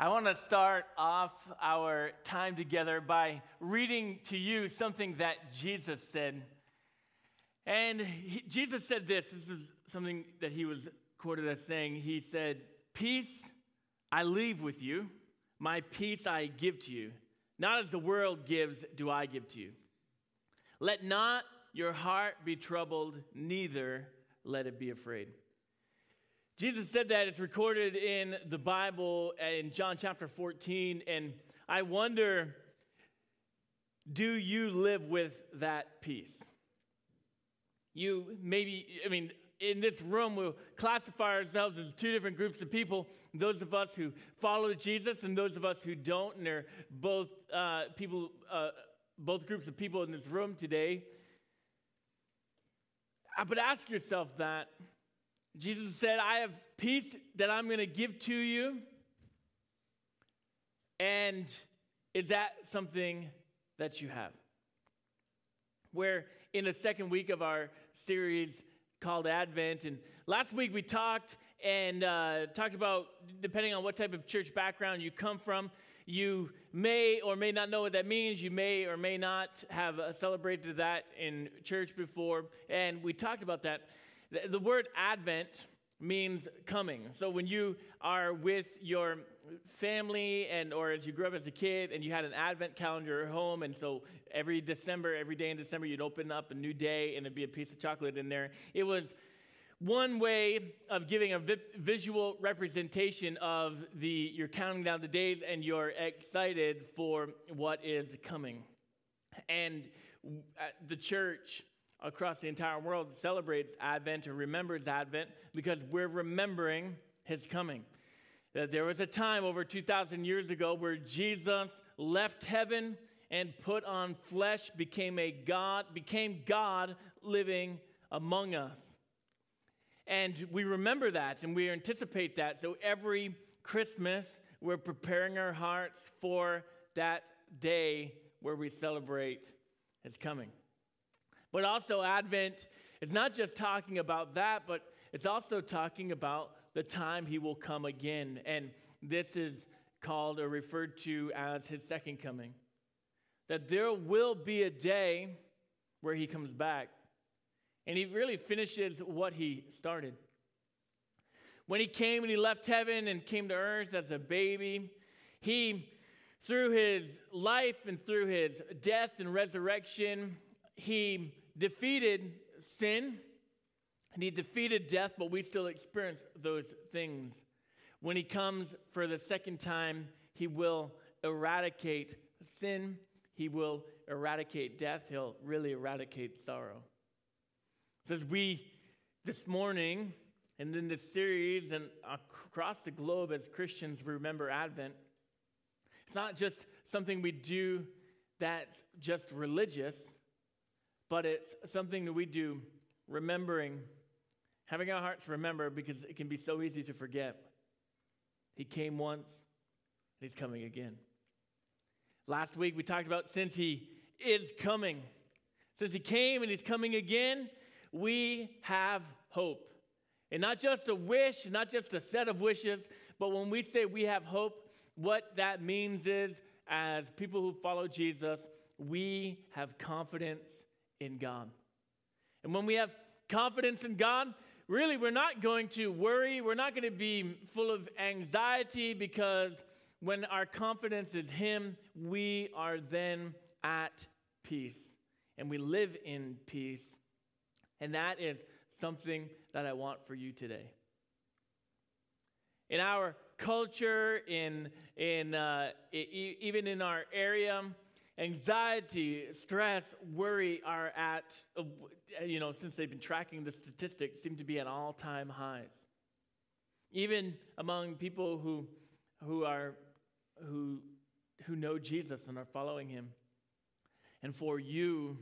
I want to start off our time together by reading to you something that Jesus said. And he, Jesus said this this is something that he was quoted as saying. He said, Peace I leave with you, my peace I give to you. Not as the world gives, do I give to you. Let not your heart be troubled, neither let it be afraid. Jesus said that it's recorded in the Bible in John chapter 14. And I wonder do you live with that peace? You maybe, I mean, in this room, we'll classify ourselves as two different groups of people those of us who follow Jesus and those of us who don't. And they're both uh, people, uh, both groups of people in this room today. Uh, but ask yourself that Jesus said, I have peace that I'm going to give to you. And is that something that you have? We're in the second week of our series called Advent. And last week we talked and uh, talked about, depending on what type of church background you come from, you may or may not know what that means. You may or may not have uh, celebrated that in church before. And we talked about that. The, word Advent means coming. So when you are with your family and or as you grew up as a kid and you had an advent calendar at home and so every December, every day in December you'd open up a new day and it'd be a piece of chocolate in there. It was one way of giving a vi- visual representation of the you're counting down the days and you're excited for what is coming. And uh, the church across the entire world celebrates Advent or remembers Advent because we're remembering his coming. That there was a time over 2,000 years ago where Jesus left heaven and put on flesh, became a God, became God living among us. And we remember that and we anticipate that. So every Christmas, we're preparing our hearts for that day where we celebrate his coming. But also, Advent is not just talking about that, but it's also talking about the time he will come again. And this is called or referred to as his second coming. That there will be a day where he comes back and he really finishes what he started. When he came and he left heaven and came to earth as a baby, he, through his life and through his death and resurrection, he defeated sin and he defeated death, but we still experience those things. When he comes for the second time, he will eradicate sin, he will eradicate death, he'll really eradicate sorrow. So, as we this morning and then this series and across the globe as Christians remember Advent, it's not just something we do that's just religious but it's something that we do remembering, having our hearts remember because it can be so easy to forget. He came once, and he's coming again. Last week we talked about since he is coming, since he came and he's coming again, we have hope. And not just a wish, not just a set of wishes, but when we say we have hope, what that means is, as people who follow Jesus, we have confidence in God. And when we have confidence in God, really we're not going to worry, we're not going to be full of anxiety because when our confidence is Him, we are then at peace and we live in peace. And that is something that I want for you today. In our culture, in, in, uh, even in our area, Anxiety, stress, worry are at, uh, you know, since they've been tracking the statistics, seem to be at all time highs. Even among people who, who, are, who, who know Jesus and are following him. And for you,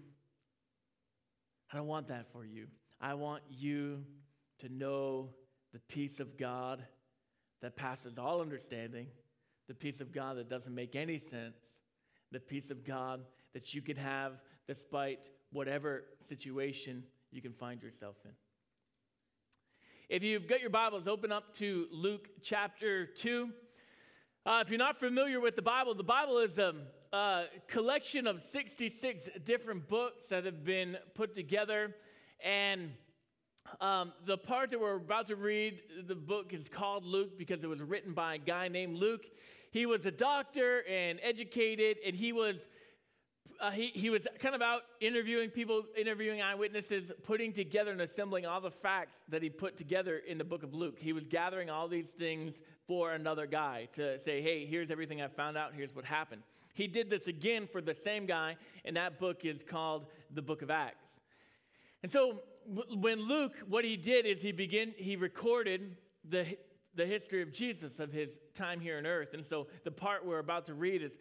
I don't want that for you. I want you to know the peace of God that passes all understanding, the peace of God that doesn't make any sense the peace of God that you can have despite whatever situation you can find yourself in. If you've got your Bibles, open up to Luke chapter 2. Uh, if you're not familiar with the Bible, the Bible is a, a, collection of 66 different books that have been put together. And um, the part that we're about to read, the book is called Luke because it was written by a guy named Luke. He was a doctor and educated, and he was uh, he, he was kind of out interviewing people, interviewing eyewitnesses, putting together and assembling all the facts that he put together in the book of Luke. He was gathering all these things for another guy to say, hey, here's everything I found out, here's what happened. He did this again for the same guy, and that book is called the book of Acts. And so when Luke, what he did is he began, he recorded the, the history of Jesus, of his time here on earth. And so the part we're about to read is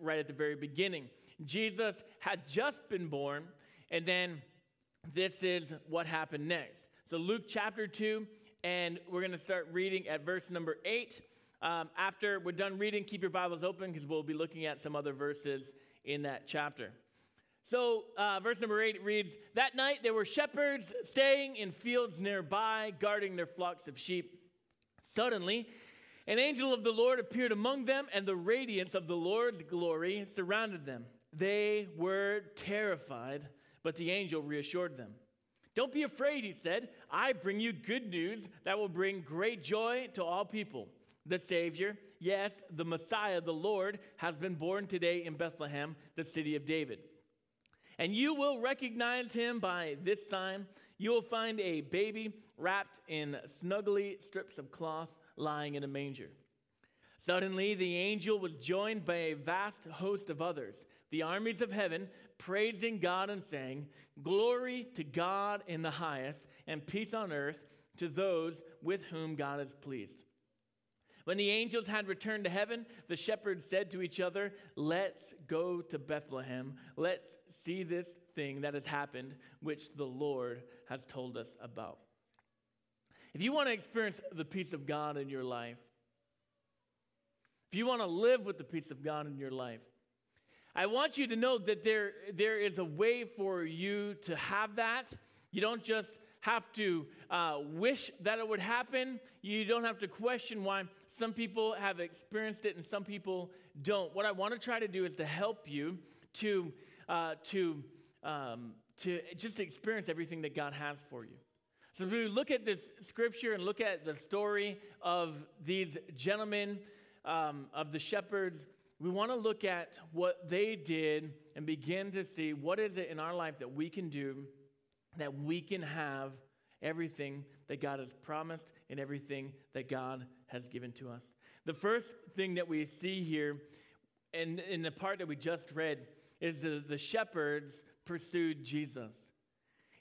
right at the very beginning. Jesus had just been born, and then this is what happened next. So, Luke chapter 2, and we're going to start reading at verse number 8. Um, after we're done reading, keep your Bibles open because we'll be looking at some other verses in that chapter. So, uh, verse number 8 reads That night there were shepherds staying in fields nearby, guarding their flocks of sheep. Suddenly, an angel of the Lord appeared among them, and the radiance of the Lord's glory surrounded them. They were terrified, but the angel reassured them. Don't be afraid, he said. I bring you good news that will bring great joy to all people. The Savior, yes, the Messiah, the Lord, has been born today in Bethlehem, the city of David. And you will recognize him by this sign. You will find a baby wrapped in snuggly strips of cloth lying in a manger. Suddenly, the angel was joined by a vast host of others, the armies of heaven, praising God and saying, Glory to God in the highest, and peace on earth to those with whom God is pleased. When the angels had returned to heaven, the shepherds said to each other, Let's go to Bethlehem. Let's see this thing that has happened, which the Lord has told us about. If you want to experience the peace of God in your life, if you want to live with the peace of God in your life, I want you to know that there, there is a way for you to have that. You don't just have to uh, wish that it would happen. You don't have to question why some people have experienced it and some people don't. What I want to try to do is to help you to, uh, to, um, to just experience everything that God has for you. So, if we look at this scripture and look at the story of these gentlemen um, of the shepherds, we want to look at what they did and begin to see what is it in our life that we can do that we can have everything that God has promised and everything that God has given to us. The first thing that we see here in, in the part that we just read is the, the shepherds pursued Jesus.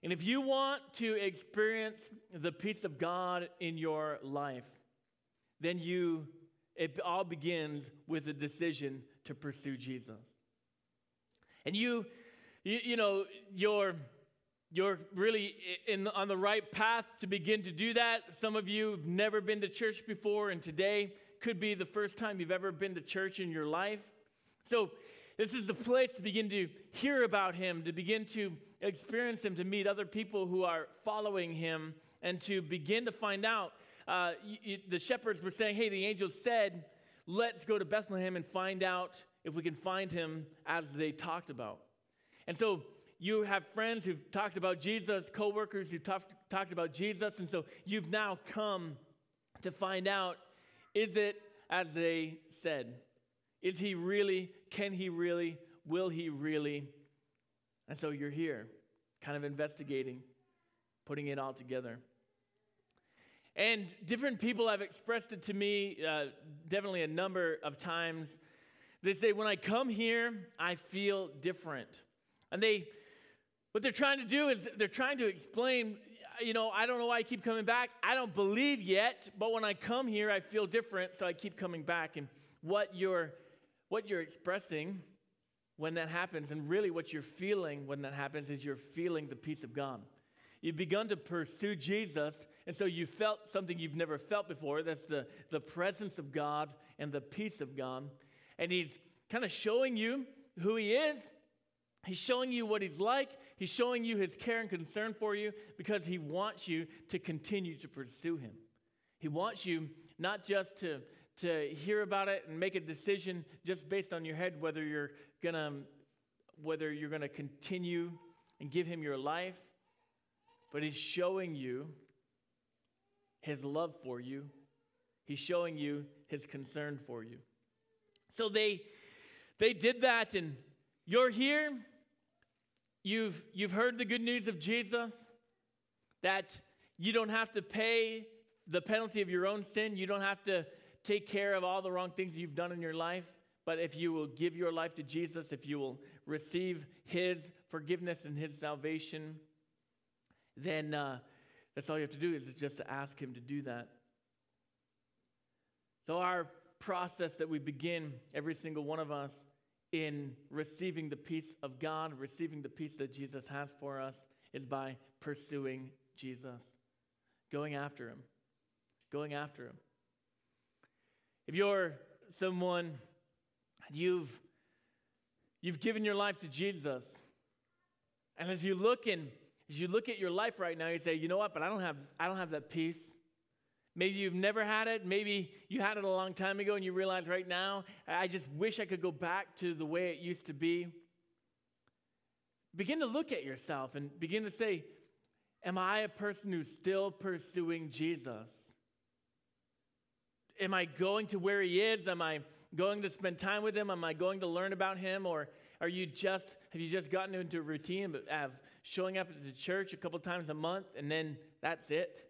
And if you want to experience the peace of God in your life, then you it all begins with a decision to pursue Jesus. And you, you, you know, you're, you're really in, on the right path to begin to do that. Some of you have never been to church before, and today could be the first time you've ever been to church in your life. So, this is the place to begin to hear about him, to begin to experience him, to meet other people who are following him, and to begin to find out uh, the shepherds were saying, hey, the angel said, let's go to Bethlehem and find out if we can find him as they talked about. And so you have friends who've talked about Jesus, coworkers who've talked about Jesus, and so you've now come to find out is it as they said? Is he really? Can he really? Will he really? And so you're here, kind of investigating, putting it all together. And different people have expressed it to me, uh, definitely a number of times. They say, when I come here, I feel different. And they, what they're trying to do is they're trying to explain, you know, I don't know why I keep coming back. I don't believe yet, but when I come here, I feel different, so I keep coming back. And what you're, what you're expressing when that happens, and really what you're feeling when that happens, is you're feeling the peace of God. You've begun to pursue Jesus, and so you felt something you've never felt before. That's the, the presence of God and the peace of God. And He's kind of showing you who He is. He's showing you what He's like. He's showing you His care and concern for you because He wants you to continue to pursue Him. He wants you not just to, to hear about it and make a decision just based on your head whether you're gonna whether you're gonna continue and give him your life, but he's showing you his love for you. He's showing you his concern for you. So they they did that and you're here. You've you've heard the good news of Jesus that you don't have to pay the penalty of your own sin. You don't have to take care of all the wrong things you've done in your life. But if you will give your life to Jesus, if you will receive His forgiveness and His salvation, then uh, that's all you have to do is just to ask Him to do that. So, our process that we begin, every single one of us, in receiving the peace of God, receiving the peace that Jesus has for us, is by pursuing Jesus, going after Him, going after Him. If you're someone, you've, you've given your life to Jesus, and as you look in, as you look at your life right now, you say, you know what, but I don't have, I don't have that peace. Maybe you've never had it. Maybe you had it a long time ago and you realize right now, I just wish I could go back to the way it used to be. Begin to look at yourself and begin to say, Am I a person who's still pursuing Jesus? Am I going to where he is? Am I going to spend time with him? Am I going to learn about him? Or are you just, have you just gotten into a routine of showing up at the church a couple times a month and then that's it?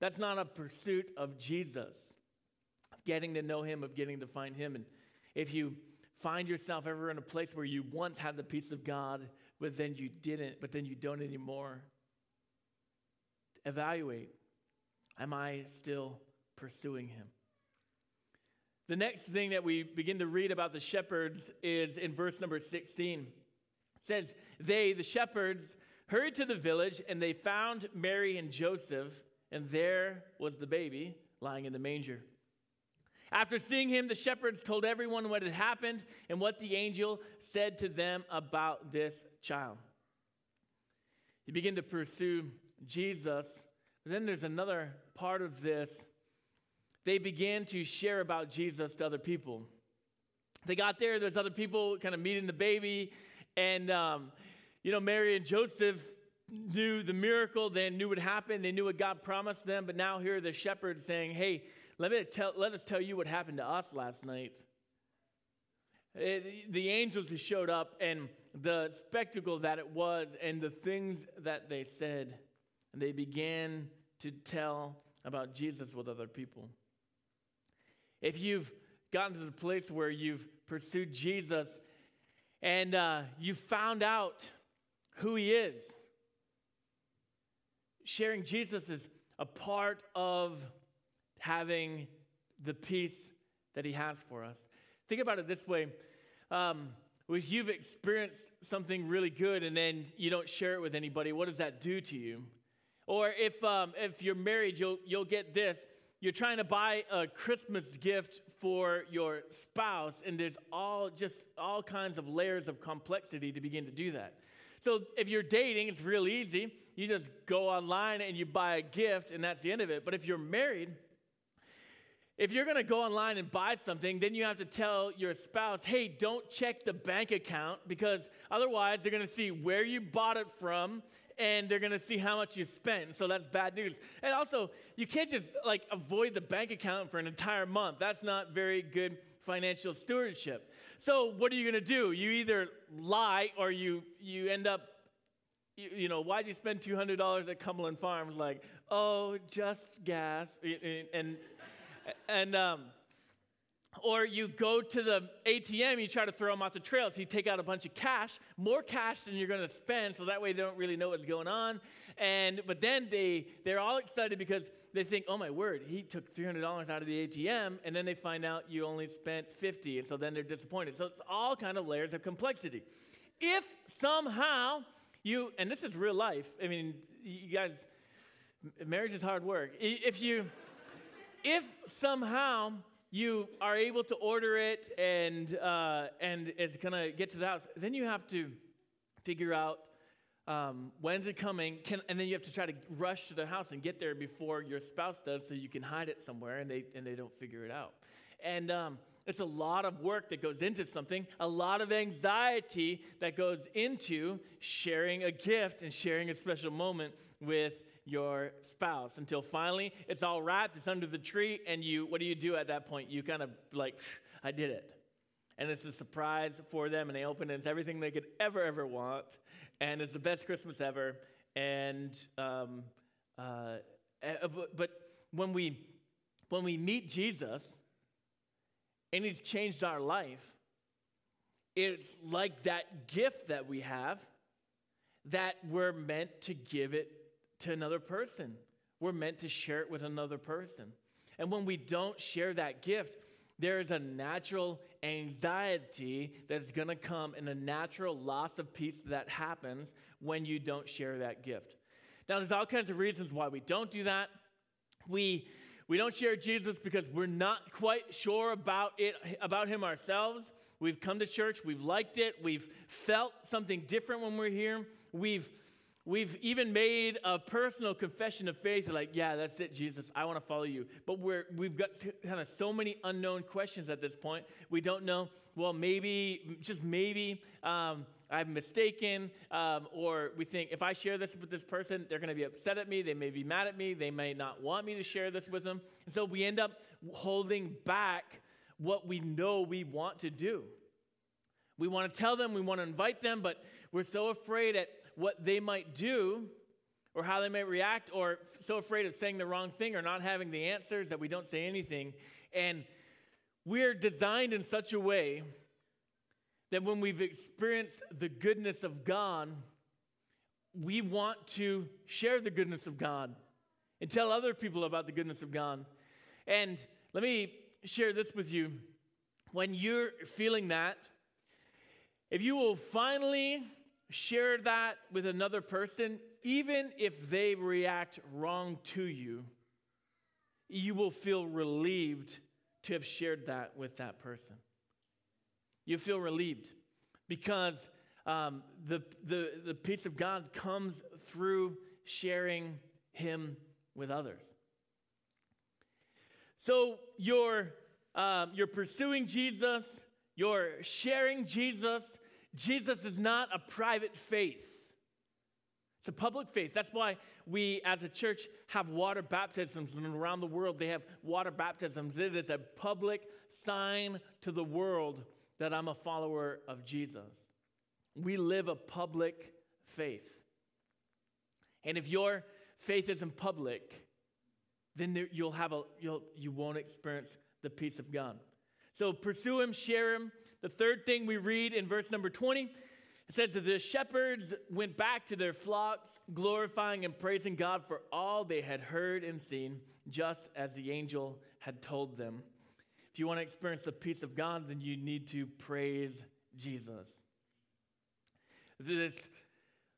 That's not a pursuit of Jesus, of getting to know him, of getting to find him. And if you find yourself ever in a place where you once had the peace of God, but then you didn't, but then you don't anymore, evaluate Am I still pursuing him? The next thing that we begin to read about the shepherds is in verse number 16. It says, They, the shepherds, hurried to the village and they found Mary and Joseph, and there was the baby lying in the manger. After seeing him, the shepherds told everyone what had happened and what the angel said to them about this child. You begin to pursue Jesus, but then there's another part of this they began to share about Jesus to other people. They got there, there's other people kind of meeting the baby, and, um, you know, Mary and Joseph knew the miracle, they knew what happened, they knew what God promised them, but now here are the shepherds saying, hey, let, me tell, let us tell you what happened to us last night. It, eh, the angels who showed up and the spectacle that it was and the things that they said. And they began to tell about Jesus with other people. If you've gotten to the place where you've pursued Jesus and uh, you found out who he is, sharing Jesus is a part of having the peace that he has for us. Think about it this way. Um, if you've experienced something really good and then you don't share it with anybody, what does that do to you? Or if, um, if you're married, you'll, you'll get this you're trying to buy a Christmas gift for your spouse, and there's all just all kinds of layers of complexity to begin to do that. So if you're dating, it's real easy. You just go online and you buy a gift, and that's the end of it. But if you're married, if you're to go online and buy something, then you have to tell your spouse, hey, don't check the bank account because otherwise they're to see where you bought it from and they're going to see how much you spent. So that's bad news. And also, you can't just like avoid the bank account for an entire month. That's not very good financial stewardship. So what are you going to do? You either lie or you you end up you, you know, why'd you spend $200 at Cumberland Farms? Like, oh, just gas. And, and, um, or you go to the ATM, you try to throw them off the trail. So you take out a bunch of cash, more cash than you're going to spend, so that way they don't really know what's going on. And but then they they're all excited because they think, oh my word, he took $300 out of the ATM, and then they find out you only spent 50, and so then they're disappointed. So it's all kind of layers of complexity. If somehow you, and this is real life. I mean, you guys, marriage is hard work. If you, if somehow you are able to order it and, uh, and it's to get to the house, then you have to figure out um, when's it coming? Can, and then you have to try to rush to the house and get there before your spouse does so you can hide it somewhere and they, and they don't figure it out. And um, it's a lot of work that goes into something, a lot of anxiety that goes into sharing a gift and sharing a special moment with your spouse until finally it's all wrapped, it's under the tree, and you, what do you do at that point? You kind of like, I did it. And it's a surprise for them, and they open it, it's everything they could ever, ever want, and it's the best Christmas ever. And, um, uh, eh, but, but when we, when we meet Jesus, and He's changed our life, it's like that gift that we have that we're meant to give it to another person. We're meant to share it with another person. And when we don't share that gift, there is a natural anxiety that's going to come and a natural loss of peace that happens when you don't share that gift. Now, there's all kinds of reasons why we don't do that. We we don't share Jesus because we're not quite sure about it about him ourselves. We've come to church, we've liked it, we've felt something different when we're here. We've we've even made a personal confession of faith like, yeah, that's it, Jesus, I want to follow you. But we're we've got kind of so many unknown questions at this point. We don't know, well, maybe, just maybe, um, I'm mistaken, um, or we think if I share this with this person, they're going to be upset at me. They may be mad at me. They may not want me to share this with them. And so we end up holding back what we know we want to do. We want to tell them, we want to invite them, but we're so afraid at what they might do or how they might react, or so afraid of saying the wrong thing or not having the answers that we don't say anything. And we're designed in such a way that when we've experienced the goodness of God, we want to share the goodness of God and tell other people about the goodness of God. And let me share this with you. When you're feeling that, if you will finally share that with another person, even if they react wrong to you, you will feel relieved to have shared that with that person you feel relieved because um, the, the, the peace of God comes through sharing Him with others. So you're, um, you're pursuing Jesus, you're sharing Jesus. Jesus is not a private faith. It's a public faith. That's why we as a church have water baptisms, and around the world they have water baptisms. It is a public sign to the world that I'm a follower of Jesus. We live a public faith. And if your faith isn't public, then there, you'll have a, you'll, you won't experience the peace of God. So pursue him, share him. The third thing we read in verse number 20, it says that the shepherds went back to their flocks, glorifying and praising God for all they had heard and seen, just as the angel had told them. If you want to experience the peace of God, then you need to praise Jesus. This,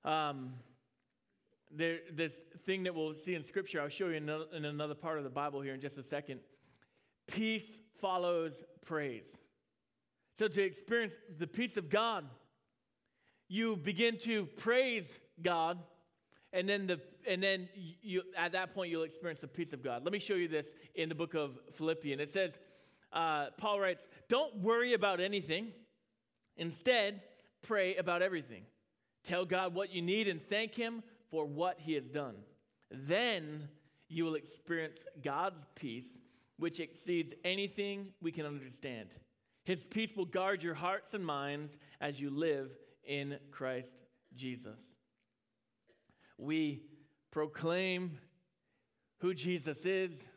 um, there, this thing that we'll see in Scripture, I'll show you in in another part of the Bible here in just a second. Peace follows praise. So, to experience the peace of God, you begin to praise God, and then the and then you at that point you'll experience the peace of God. Let me show you this in the book of Philippians. It says, uh, Paul writes, Don't worry about anything. Instead, pray about everything. Tell God what you need and thank Him for what He has done. Then you will experience God's peace, which exceeds anything we can understand. His peace will guard your hearts and minds as you live in Christ Jesus. We proclaim who Jesus is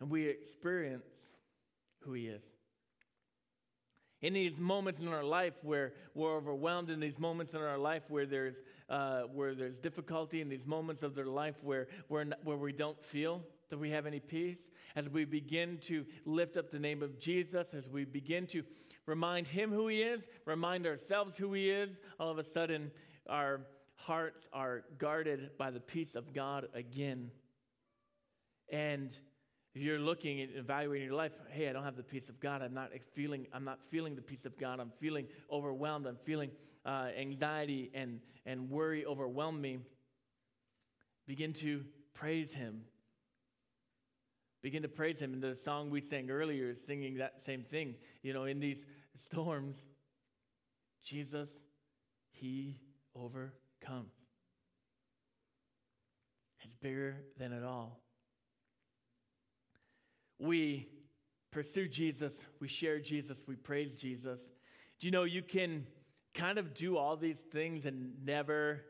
and we experience who He is. In these moments in our life where we're overwhelmed, in these moments in our life where there's, uh, where there's difficulty, in these moments of their life where, where, where we don't feel that we have any peace, as we begin to lift up the name of Jesus, as we begin to remind Him who He is, remind ourselves who He is, all of a sudden our hearts are guarded by the peace of God again. And If you're looking and evaluating your life, hey, I don't have the peace of God. I'm not feeling. I'm not feeling the peace of God. I'm feeling overwhelmed. I'm feeling uh, anxiety and and worry overwhelm me. Begin to praise Him. Begin to praise Him. And the song we sang earlier is singing that same thing. You know, in these storms, Jesus, He overcomes. It's bigger than it all. We pursue Jesus, we share Jesus, we praise Jesus. Do you know you can kind of do all these things and never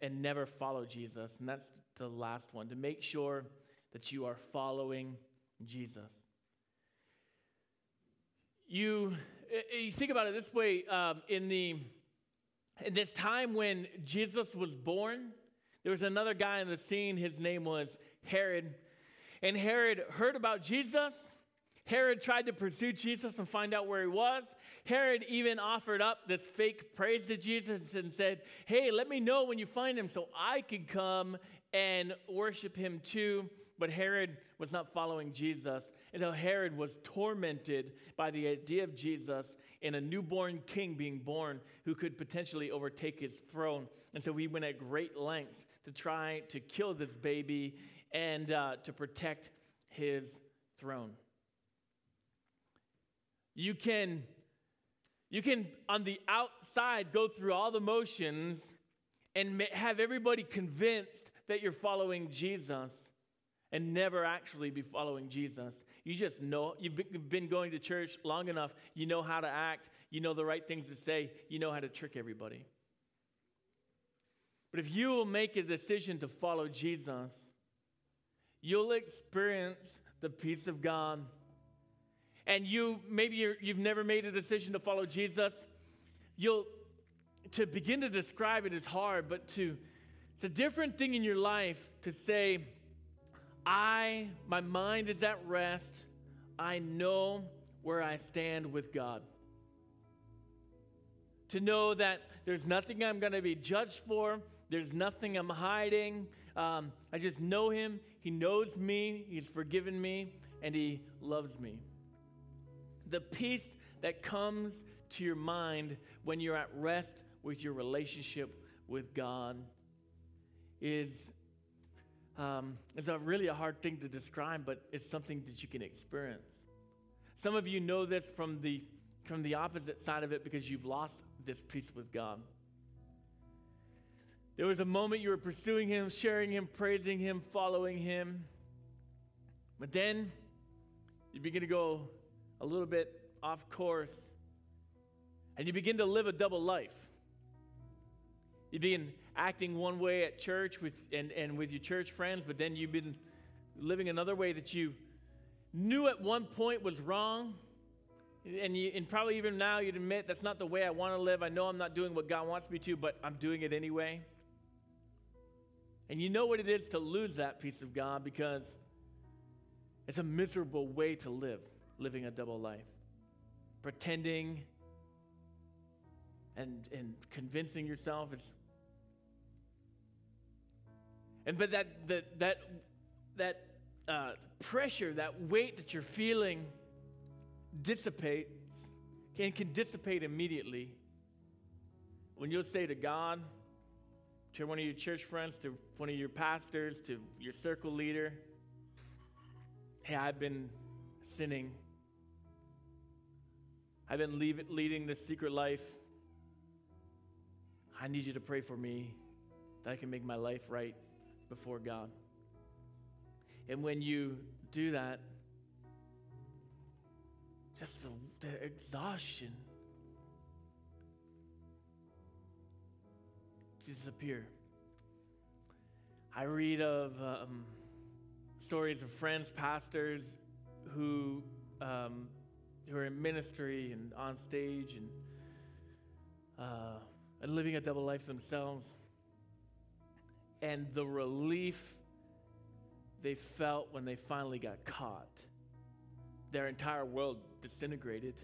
and never follow Jesus? And that's the last one to make sure that you are following Jesus. You, you think about it this way um, in the in this time when Jesus was born, there was another guy in the scene. His name was Herod. And Herod heard about Jesus. Herod tried to pursue Jesus and find out where he was. Herod even offered up this fake praise to Jesus and said, Hey, let me know when you find him so I could come and worship him too. But Herod was not following Jesus. And so Herod was tormented by the idea of Jesus and a newborn king being born who could potentially overtake his throne. And so he went at great lengths to try to kill this baby and uh, to protect his throne. You can, you can, on the outside, go through all the motions and have everybody convinced that you're following Jesus and never actually be following Jesus. You just know, you've been going to church long enough, you know how to act, you know the right things to say, you know how to trick everybody. But if you will make a decision to follow Jesus, you'll experience the peace of God. And you, maybe you have never made a decision to follow Jesus, you'll, to begin to describe it is hard, but to, it's a different thing in your life to say, I, my mind is at rest. I know where I stand with God. To know that there's nothing I'm going to be judged for, there's nothing I'm hiding. Um, I just know Him. He knows me, He's forgiven me, and He loves me. The peace that comes to your mind when you're at rest with your relationship with God is um, a really a hard thing to describe, but it's something that you can experience. Some of you know this from the from the opposite side of it because you've lost this peace with God. There was a moment you were pursuing Him, sharing Him, praising Him, following Him, but then you begin to go a little bit off course and you begin to live a double life. You begin acting one way at church with, and, and with your church friends, but then you've been living another way that you knew at one point was wrong. And, you, and probably even now you'd admit that's not the way I want to live. I know I'm not doing what God wants me to, but I'm doing it anyway. And you know what it is to lose that peace of God because it's a miserable way to live, living a double life. Pretending and, and convincing yourself it's and but that that that that uh, pressure, that weight that you're feeling, dissipates and can dissipate immediately when you'll say to God, to one of your church friends, to one of your pastors, to your circle leader, "Hey, I've been sinning. I've been leave, leading this secret life. I need you to pray for me that I can make my life right." Before God. And when you do that, just the, the exhaustion disappear. I read of um, stories of friends, pastors who um, who are in ministry and on stage and uh, and living a double life themselves and the relief they felt when they finally got caught. Their entire world disintegrated,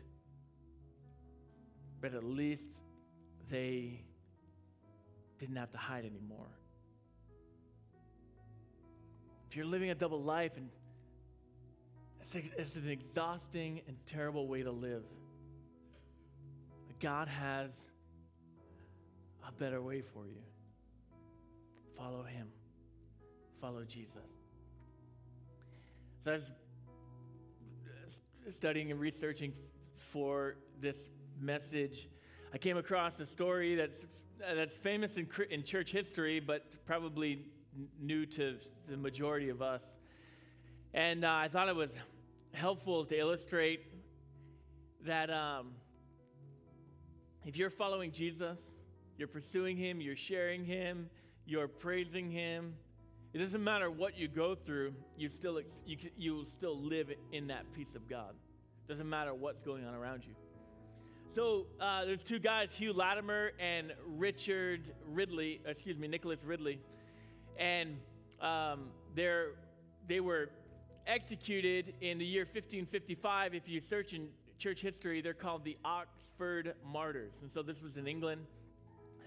but at least they didn't have to hide anymore. If you're living a double life and It's, an exhausting and terrible way to live. God has a better way for you. Follow Him, follow Jesus. So, I was studying and researching for this message, I came across a story that's, that's famous in, in church history, but probably new to the majority of us. And uh, I thought it was helpful to illustrate that um, if you're following Jesus, you're pursuing Him, you're sharing Him, you're praising Him, it doesn't matter what you go through, you still you you will still live in that peace of God. Doesn't matter what's going on around you. So uh, there's two guys, Hugh Latimer and Richard Ridley. Excuse me, Nicholas Ridley, and um, they're they were executed in the year 1555. If you search in church history, they're called the Oxford Martyrs. And so this was in England,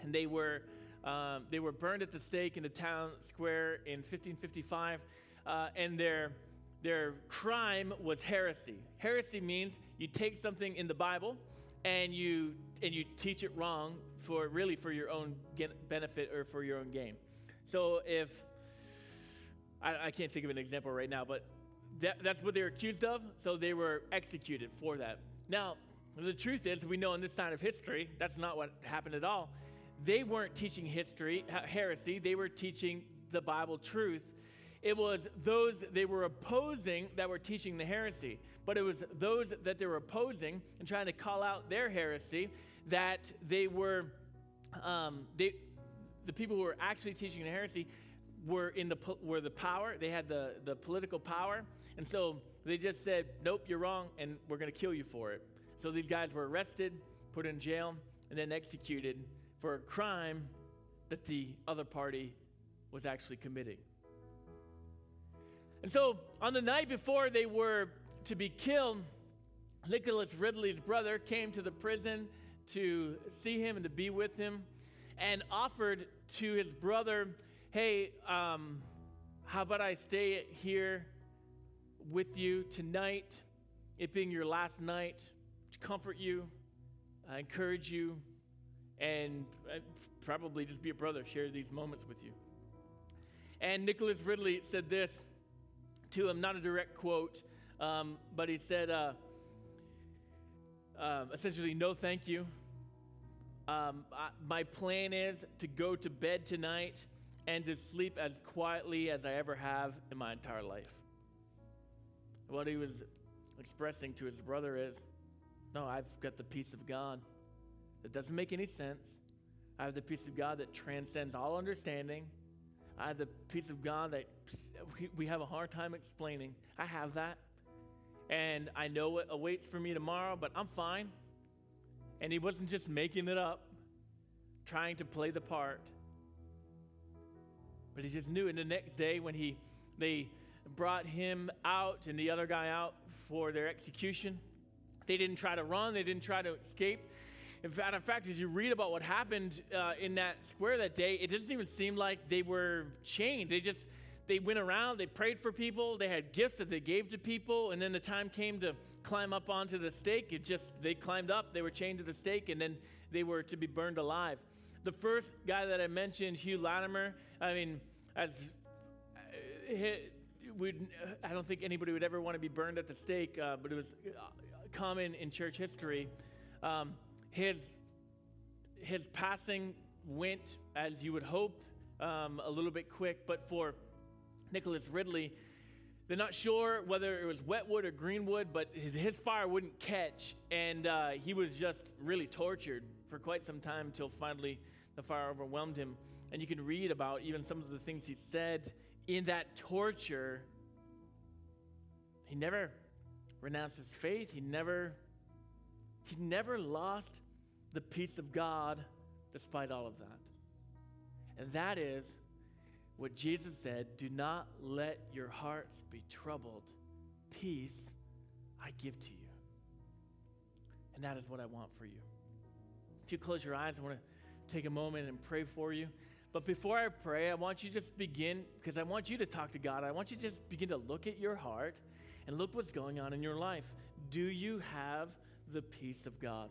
and they were um, they were burned at the stake in the town square in 1555, uh, and their their crime was heresy. Heresy means you take something in the Bible and you and you teach it wrong for really for your own benefit or for your own gain. So if I, I can't think of an example right now, but that, that's what they were accused of. So they were executed for that. Now, the truth is, we know in this side of history, that's not what happened at all. They weren't teaching history, heresy, they were teaching the Bible truth. It was those they were opposing that were teaching the heresy, but it was those that they were opposing and trying to call out their heresy that they were, um, they, the people who were actually teaching the heresy were in the were the power. They had the the political power, and so they just said, "Nope, you're wrong, and we're going to kill you for it." So these guys were arrested, put in jail, and then executed for a crime that the other party was actually committing. And so on the night before they were to be killed, Nicholas Ridley's brother came to the prison to see him and to be with him and offered to his brother, Hey, um, how about I stay here with you tonight, it being your last night, to comfort you, I encourage you, and uh, probably just be a brother, share these moments with you. And Nicholas Ridley said this to him, not a direct quote, um, but he said, uh, uh, essentially, no thank you. Um, I, my plan is to go to bed tonight and to sleep as quietly as I ever have in my entire life. What he was expressing to his brother is, no, I've got the peace of God that doesn't make any sense. I have the peace of God that transcends all understanding. I have the peace of God that we have a hard time explaining. I have that. And I know what awaits for me tomorrow, but I'm fine. And he wasn't just making it up, trying to play the part. But he just knew. And the next day, when he they brought him out and the other guy out for their execution, they didn't try to run. They didn't try to escape. In fact, in fact, as you read about what happened uh, in that square that day, it doesn't even seem like they were chained. They just they went around, they prayed for people, they had gifts that they gave to people, and then the time came to climb up onto the stake. It just they climbed up, they were chained to the stake, and then they were to be burned alive. The first guy that I mentioned, Hugh Latimer, I mean, as uh, would I don't think anybody would ever want to be burned at the stake, uh, but it was uh, common in church history. Um, his, his passing went, as you would hope, um, a little bit quick, but for Nicholas Ridley, they're not sure whether it was wet wood or green wood, but his, his fire wouldn't catch, and uh, he was just really tortured for quite some time until finally the fire overwhelmed him. And you can read about even some of the things he said in that torture. He never renounced his faith. He never he never lost the peace of God despite all of that. And that is what Jesus said do not let your hearts be troubled. Peace I give to you. And that is what I want for you. If you close your eyes, I want to take a moment and pray for you. But before I pray, I want you to just begin, because I want you to talk to God. I want you to just begin to look at your heart and look what's going on in your life. Do you have the peace of God?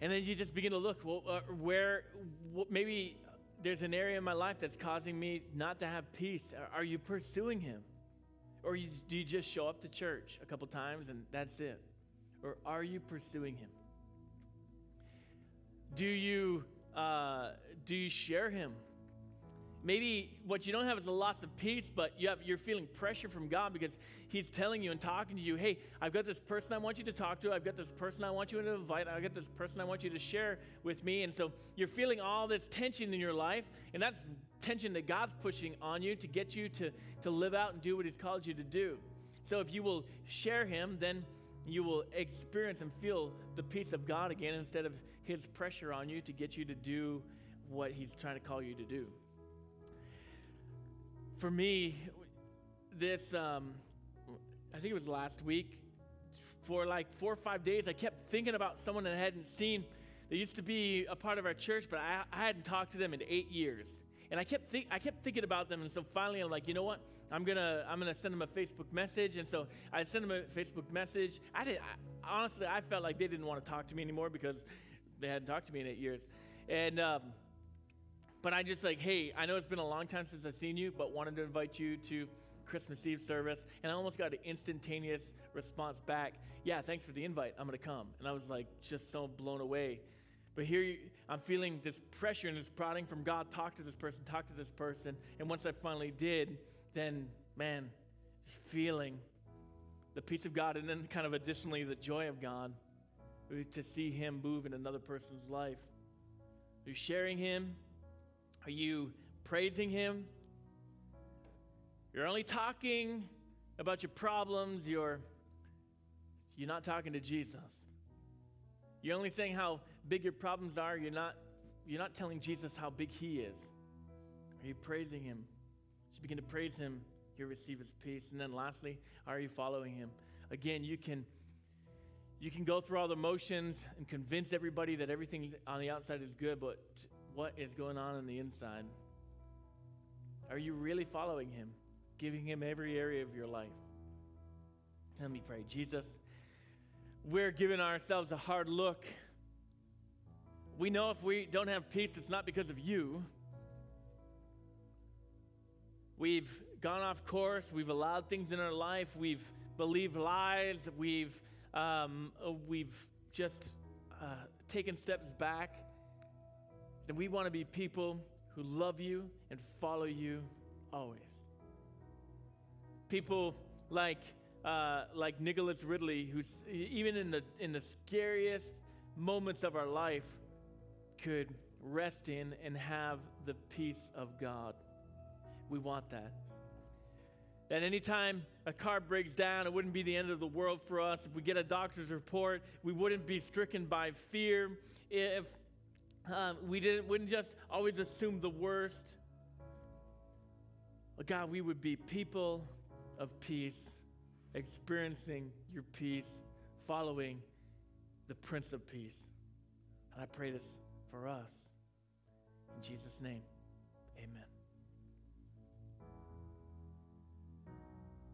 And then you just begin to look, well, uh, where maybe there's an area in my life that's causing me not to have peace. Are, you pursuing Him? Or you, do you just show up to church a couple times and that's it? Or are you pursuing Him? Do you, uh, do you share Him? Maybe what you don't have is a loss of peace, but you have, you're feeling pressure from God because He's telling you and talking to you, hey, I've got this person I want you to talk to. I've got this person I want you to invite. I've got this person I want you to share with me. And so you're feeling all this tension in your life, and that's tension that God's pushing on you to get you to, to live out and do what He's called you to do. So if you will share Him, then you will experience and feel the peace of God again instead of His pressure on you to get you to do what He's trying to call you to do for me, this, um, I think it was last week, for like four or five days, I kept thinking about someone that I hadn't seen. They used to be a part of our church, but I, I hadn't talked to them in eight years. And I kept, think, I kept thinking about them, and so finally I'm like, you know what? I'm gonna, I'm gonna send them a Facebook message. And so I sent them a Facebook message. I did, I, honestly, I felt like they didn't want to talk to me anymore because they hadn't talked to me in eight years. And um, but I just like, hey, I know it's been a long time since I've seen you, but wanted to invite you to Christmas Eve service. And I almost got an instantaneous response back. Yeah, thanks for the invite. I'm going to come. And I was like, just so blown away. But here you, I'm feeling this pressure and this prodding from God talk to this person, talk to this person. And once I finally did, then, man, just feeling the peace of God and then kind of additionally the joy of God to see Him move in another person's life. Are sharing Him? Are you praising Him? You're only talking about your problems, you're, you're not talking to Jesus. You're only saying how big your problems are, you're not, you're not telling Jesus how big He is. Are you praising Him? As you begin to praise Him, you'll receive His peace. And then lastly, are you following Him? Again, you can you can go through all the motions and convince everybody that everything on the outside is good, but what is going on in the inside. Are you really following Him, giving Him every area of your life? Let me pray. Jesus, we're giving ourselves a hard look. We know if we don't have peace, it's not because of you. We've gone off course. We've allowed things in our life. We've believed lies. We've, um, we've just uh, taken steps back. And we want to be people who love you and follow you always. People like, uh, like Nicholas Ridley, who's even in the, in the scariest moments of our life, could rest in and have the peace of God. We want that. That anytime a car breaks down, it wouldn't be the end of the world for us. If we get a doctor's report, we wouldn't be stricken by fear. If um, we didn't, wouldn't just always assume the worst. But God, we would be people of peace, experiencing your peace, following the Prince of Peace. And I pray this for us. In Jesus' name.